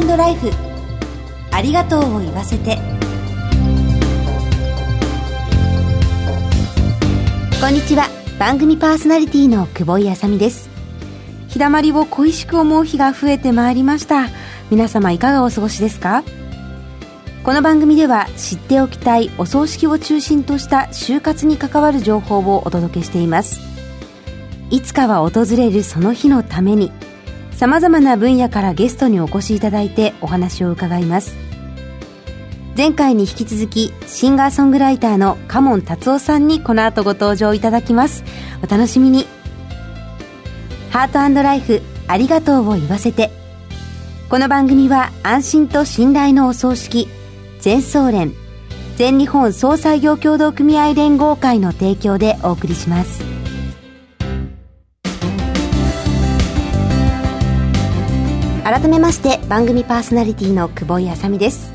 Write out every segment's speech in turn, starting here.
トライフ。ありがとうを言わせて。こんにちは。番組パーソナリティの久保井あさみです。日だまりを恋しく思う日が増えてまいりました。皆様いかがお過ごしですか？この番組では知っておきたいお葬式を中心とした就活に関わる情報をお届けしています。いつかは訪れるその日のためにさまざまな分野からゲストにお越しいただいてお話を伺います。前回に引き続きシンガーソングライターのカモン達夫さんにこの後ご登場いただきます。お楽しみに。ハートライフありがとうを言わせて。この番組は安心と信頼のお葬式全総連全日本総裁業協同組合連合会の提供でお送りします。改めまして番組パーソナリティの久保井あさみです。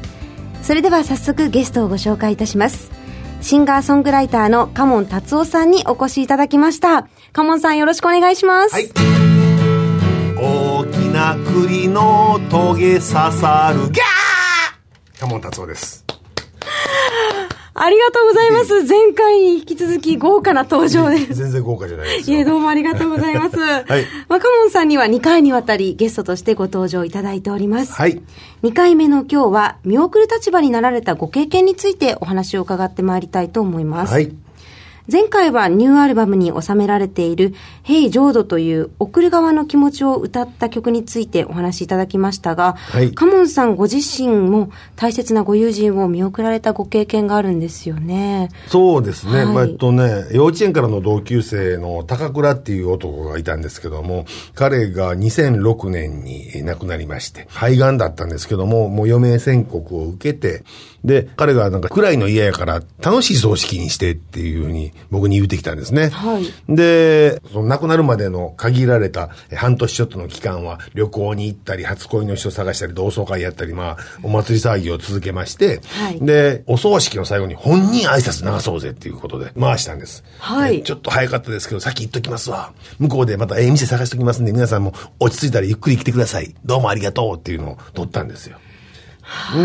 それでは早速ゲストをご紹介いたします。シンガーソングライターのカモン達夫さんにお越しいただきました。カモンさんよろしくお願いします、はい、大きな栗の棘刺さる。ギャー！カモン達夫ですありがとうございます。前回に引き続き豪華な登場で。全然豪華じゃないですいえ、どうもありがとうございます。はい。若門さんには2回にわたりゲストとしてご登場いただいております。はい。2回目の今日は、見送る立場になられたご経験についてお話を伺ってまいりたいと思います。はい。前回はニューアルバムに収められている、ヘイ浄土という送る側の気持ちを歌った曲についてお話しいただきましたが、はい、カモンさんご自身も大切なご友人を見送られたご経験があるんですよね。そうですね。はい、えっとね、幼稚園からの同級生の高倉っていう男がいたんですけども、彼が2006年に亡くなりまして、肺がんだったんですけども、もう余命宣告を受けて、で、彼がなんか暗いの嫌やから楽しい葬式にしてっていうふうに僕に言うてきたんですね。はい。で、その亡くなるまでの限られた半年ちょっとの期間は旅行に行ったり、初恋の人探したり、同窓会やったり、まあ、お祭り騒ぎを続けまして、はい。で、お葬式の最後に本人挨拶流そうぜっていうことで回したんです。はい。ちょっと早かったですけど、さっき言っときますわ。向こうでまたええ店探しときますんで、皆さんも落ち着いたらゆっくり来てください。どうもありがとうっていうのを取ったんですよ。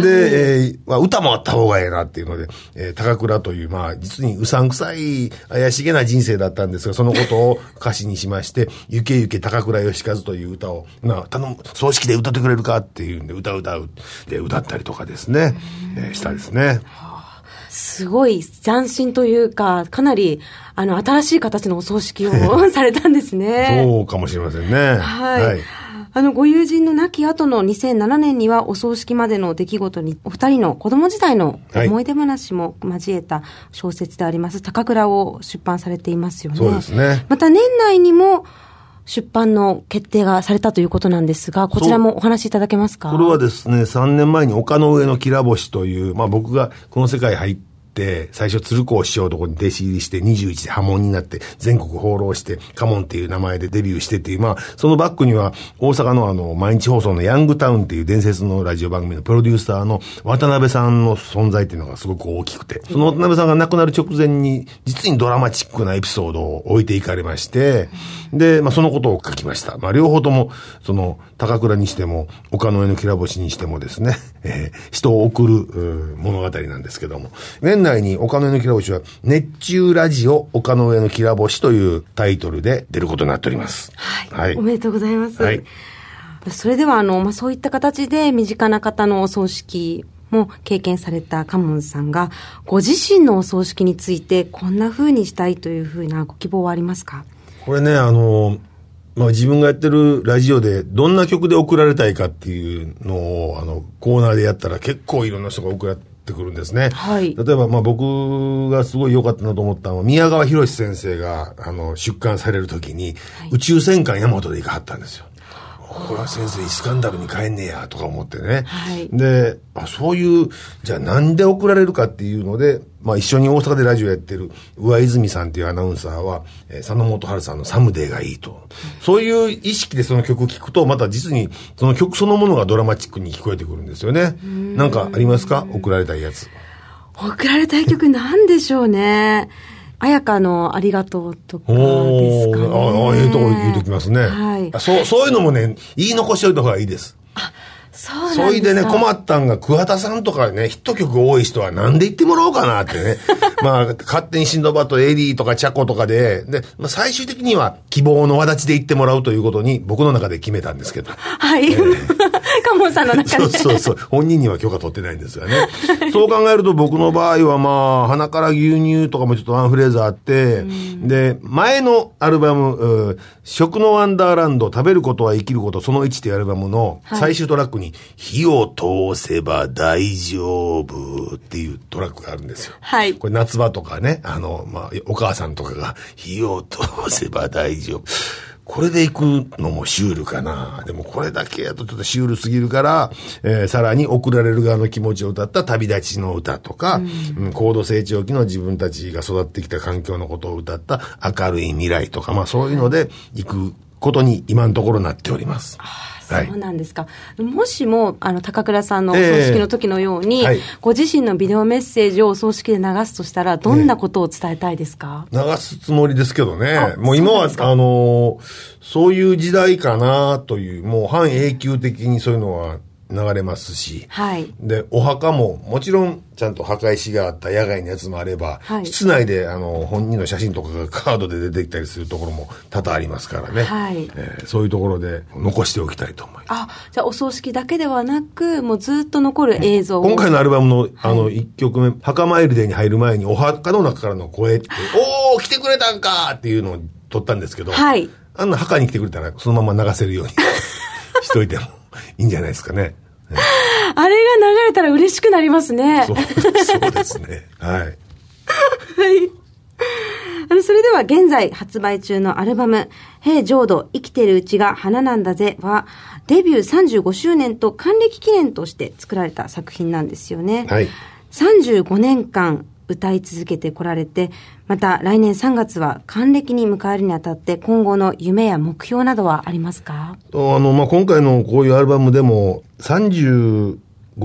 で、えー、まあ、歌もあった方がええなっていうので、えー、高倉という、まあ、実にうさんくさい、怪しげな人生だったんですが、そのことを歌詞にしまして、ゆけゆけ高倉義和という歌を、まあ、頼む、葬式で歌ってくれるかっていうんで、歌う歌う、で、歌ったりとかですね、えー、したですね。すごい斬新というか、かなり、あの、新しい形のお葬式を されたんですね。そうかもしれませんね。はい、はいあの、ご友人の亡き後の2007年にはお葬式までの出来事に、お二人の子供時代の思い出話も交えた小説であります、高倉を出版されていますよね。そうですね。また年内にも、出版の決定がされたということなんですが、こちらもお話しいただけますか？これはですね、3年前に丘の上のきら星という、まあ僕がこの世界入って、、最初鶴光師匠のとこに弟子入りして、21で波紋になって、全国放浪して、カモンっていう名前でデビューしてっていう、まあ、そのバックには、大阪のあの、毎日放送のヤングタウンっていう伝説のラジオ番組のプロデューサーの渡辺さんの存在っていうのがすごく大きくて、その渡辺さんが亡くなる直前に、実にドラマチックなエピソードを置いていかれまして、で、まあ、そのことを書きました。まあ、両方とも、その、高倉にしても、丘の上のきら星にしてもですね、えー、人を送る物語なんですけども、年内に丘の上のきら星は、熱中ラジオ丘の上のきら星というタイトルで出ることになっております。はい。はい、おめでとうございます。はい。それでは、あの、まあ、そういった形で身近な方のお葬式も経験されたカモンさんが、ご自身のお葬式についてこんな風にしたいというふうなご希望はありますか？これね、あの、まあ自分がやってるラジオでどんな曲で送られたいかっていうのを、あの、コーナーでやったら結構いろんな人が送られてくるんですね。はい。例えば、まあ僕がすごい良かったなと思ったのは、宮川博先生が、あの、出刊されるときに、はい、宇宙戦艦ヤマトで行かはったんですよ。これは先生イスカンダルに帰んねえやとか思ってね。はい、であ、そういう、じゃあなんで送られるかっていうので、まあ一緒に大阪でラジオやってる上泉さんっていうアナウンサーは、えー、佐野元春さんの Someday がいいと。そういう意識でその曲を聴くと、また実にその曲そのものがドラマチックに聞こえてくるんですよね。んなんかありますか？送られたいやつ。送られたい曲なんでしょうね。綾香のありがとうとかですかね。ああ、ええとこ言うときますね。はい。そう、そういうのもね、言い残しておいた方がいいです。あ、そうそいでね、困ったんが、桑田さんとかね、ヒット曲多い人はなんで言ってもらおうかなってね。まあ、勝手にシンドバッド、エリーとかチャコとかで、で、まあ、最終的には希望の輪立ちで言ってもらうということに、僕の中で決めたんですけど。はい。カモンさんの中で。そうそうそう。本人には許可取ってないんですがね。そう考えると僕の場合はまあ、鼻から牛乳とかもちょっとワンフレーズあって、で、前のアルバム、食のワンダーランド、食べることは生きること、その1っていうアルバムの最終トラックに、火を通せば大丈夫っていうトラックがあるんですよ。はい。これ夏場とかね、あの、まあ、お母さんとかが、火を通せば大丈夫。これで行くのもシュールかな。でもこれだけやとちょっとシュールすぎるから、えー、さらに送られる側の気持ちを歌った旅立ちの歌とか、うん、高度成長期の自分たちが育ってきた環境のことを歌った明るい未来とか、まあそういうので行くことに今のところなっております。そうなんですか。はい、もしも、あの、高倉さんのお葬式の時のように、えーはい、ご自身のビデオメッセージをお葬式で流すとしたら、どんなことを伝えたいですか、えー、流すつもりですけどね。もう今は、あの、そういう時代かなという、もう半永久的にそういうのは流れますし、はい、で、お墓ももちろんちゃんと墓石があった野外のやつもあれば、はい、室内であの本人の写真とかがカードで出てきたりするところも多々ありますからね、はい。えー、そういうところで残しておきたいと思います。あ、じゃあお葬式だけではなく、もうずっと残る映像今回のアルバムのあの1曲目、墓参りデーに入る前にお墓の中からの声って、おー来てくれたんかっていうのを撮ったんですけど、はい、あんな墓に来てくれたらそのまま流せるように しといてもいいんじゃないですかね。あれが流れたら嬉しくなりますね。そうそうですね。はい。はい。あの、それでは現在発売中のアルバム、平浄土生きてるうちが花なんだぜは、デビュー35周年と還暦記念として作られた作品なんですよね。はい。35年間歌い続けてこられて、また来年3月は還暦に迎えるにあたって今後の夢や目標などはありますか？あの、まあ、今回のこういうアルバムでも35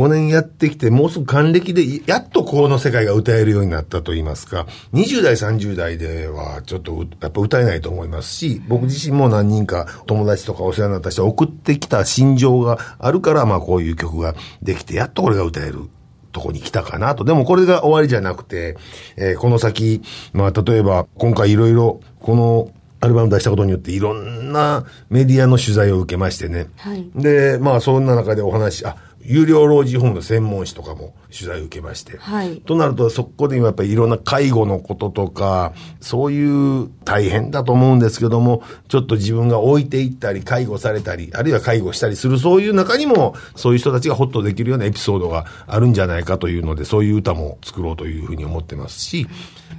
年やってきて、もうすぐ還暦で、やっとこの世界が歌えるようになったと言いますか、20代、30代ではちょっとやっぱ歌えないと思いますし、僕自身も何人か友達とかお世話になった人送ってきた心情があるから、まあこういう曲ができて、やっとこれが歌える。とこに来たかなと。でもこれが終わりじゃなくて、えー、この先、まあ例えば今回いろいろこのアルバム出したことによっていろんなメディアの取材を受けましてね。はい、で、まあそんな中でお話、あ、有料老人ホームの専門誌とかも取材を受けまして。はい。となると、そこでやっぱりいろんな介護のこととか、そういう大変だと思うんですけども、ちょっと自分が置いていったり、介護されたり、あるいは介護したりする、そういう中にも、そういう人たちがホッとできるようなエピソードがあるんじゃないかというので、そういう歌も作ろうというふうに思ってますし、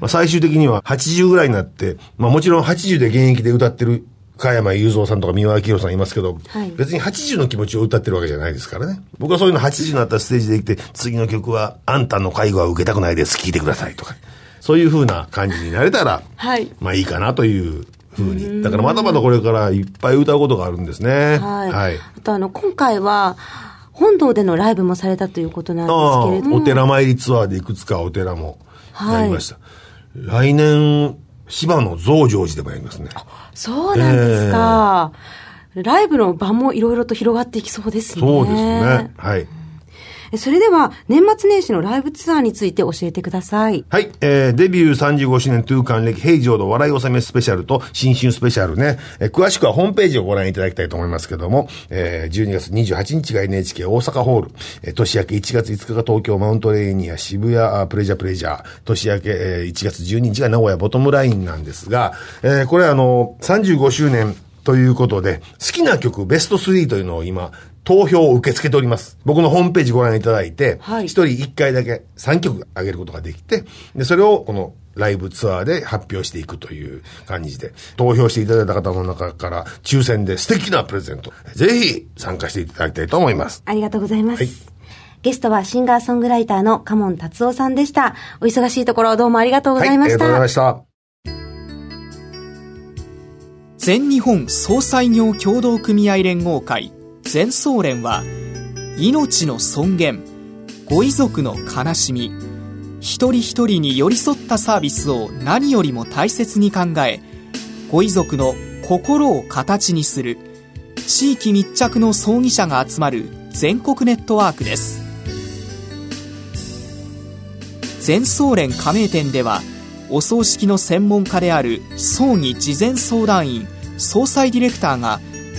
まあ、最終的には80ぐらいになって、まあもちろん80で現役で歌ってる加山雄三さんとか三輪明宏さんいますけど、はい、別に80の気持ちを歌ってるわけじゃないですからね。僕はそういうの80になったステージで行って、次の曲は、あんたの介護は受けたくないです、聴いてくださいとか。そういう風な感じになれたら、はい、まあいいかなというふうに。だからまだまだこれからいっぱい歌うことがあるんですね。はい。はい、あとあの、今回は、本堂でのライブもされたということなんですけれども。お寺参りツアーでいくつかお寺もやりました。はい、来年、芝の増上寺でもやりますね。そうなんですか。えー、ライブの場もいろいろと広がっていきそうですね。そうですね。はい。それでは、年末年始のライブツアーについて教えてください。はい。えー、デビュー35周年トゥー還暦平常の笑い納めスペシャルと新春スペシャルね。えー、詳しくはホームページをご覧いただきたいと思いますけども、えー、12月28日が NHK 大阪ホール、えー、年明け1月5日が東京マウントレーニア渋谷プレジャープレジャー、年明け、えー、1月12日が名古屋ボトムラインなんですが、えー、これあの、35周年ということで、好きな曲ベスト3というのを今、投票を受け付けております。僕のホームページご覧いただいて、一、人一回だけ3曲あげることができて、で、それをこのライブツアーで発表していくという感じで、投票していただいた方の中から抽選で素敵なプレゼント、ぜひ参加していただきたいと思います。ありがとうございます。はい、ゲストはシンガーソングライターのカモン達夫さんでした。お忙しいところどうもありがとうございました。はい、ありがとうございました。全日本総裁業協同組合連合会全総連は命の尊厳ご遺族の悲しみ一人一人に寄り添ったサービスを何よりも大切に考えご遺族の心を形にする地域密着の葬儀者が集まる全国ネットワークです。全総連加盟店ではお葬式の専門家である葬儀事前相談員総裁ディレクターが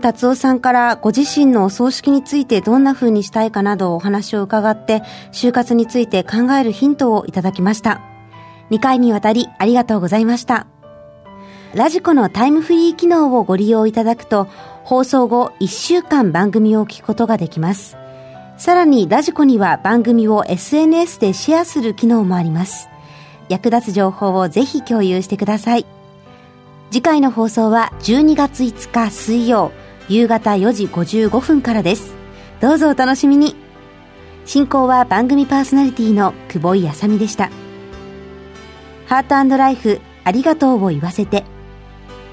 達夫さんからご自身のお葬式についてどんな風にしたいかなどお話を伺って就活について考えるヒントをいただきました。2回にわたりありがとうございました。ラジコのタイムフリー機能をご利用いただくと放送後1週間番組を聞くことができます。さらにラジコには番組を SNS でシェアする機能もあります。役立つ情報をぜひ共有してください。次回の放送は12月5日水曜。夕方4時55分からです。どうぞお楽しみに。進行は番組パーソナリティの久保井あさみでした。ハートライフありがとうを言わせて。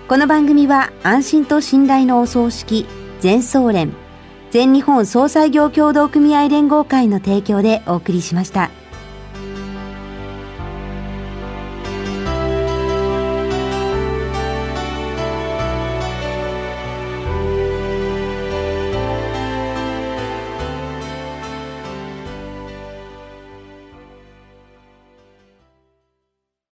この番組は安心と信頼のお葬式全総連全日本総裁業協同組合連合会の提供でお送りしました。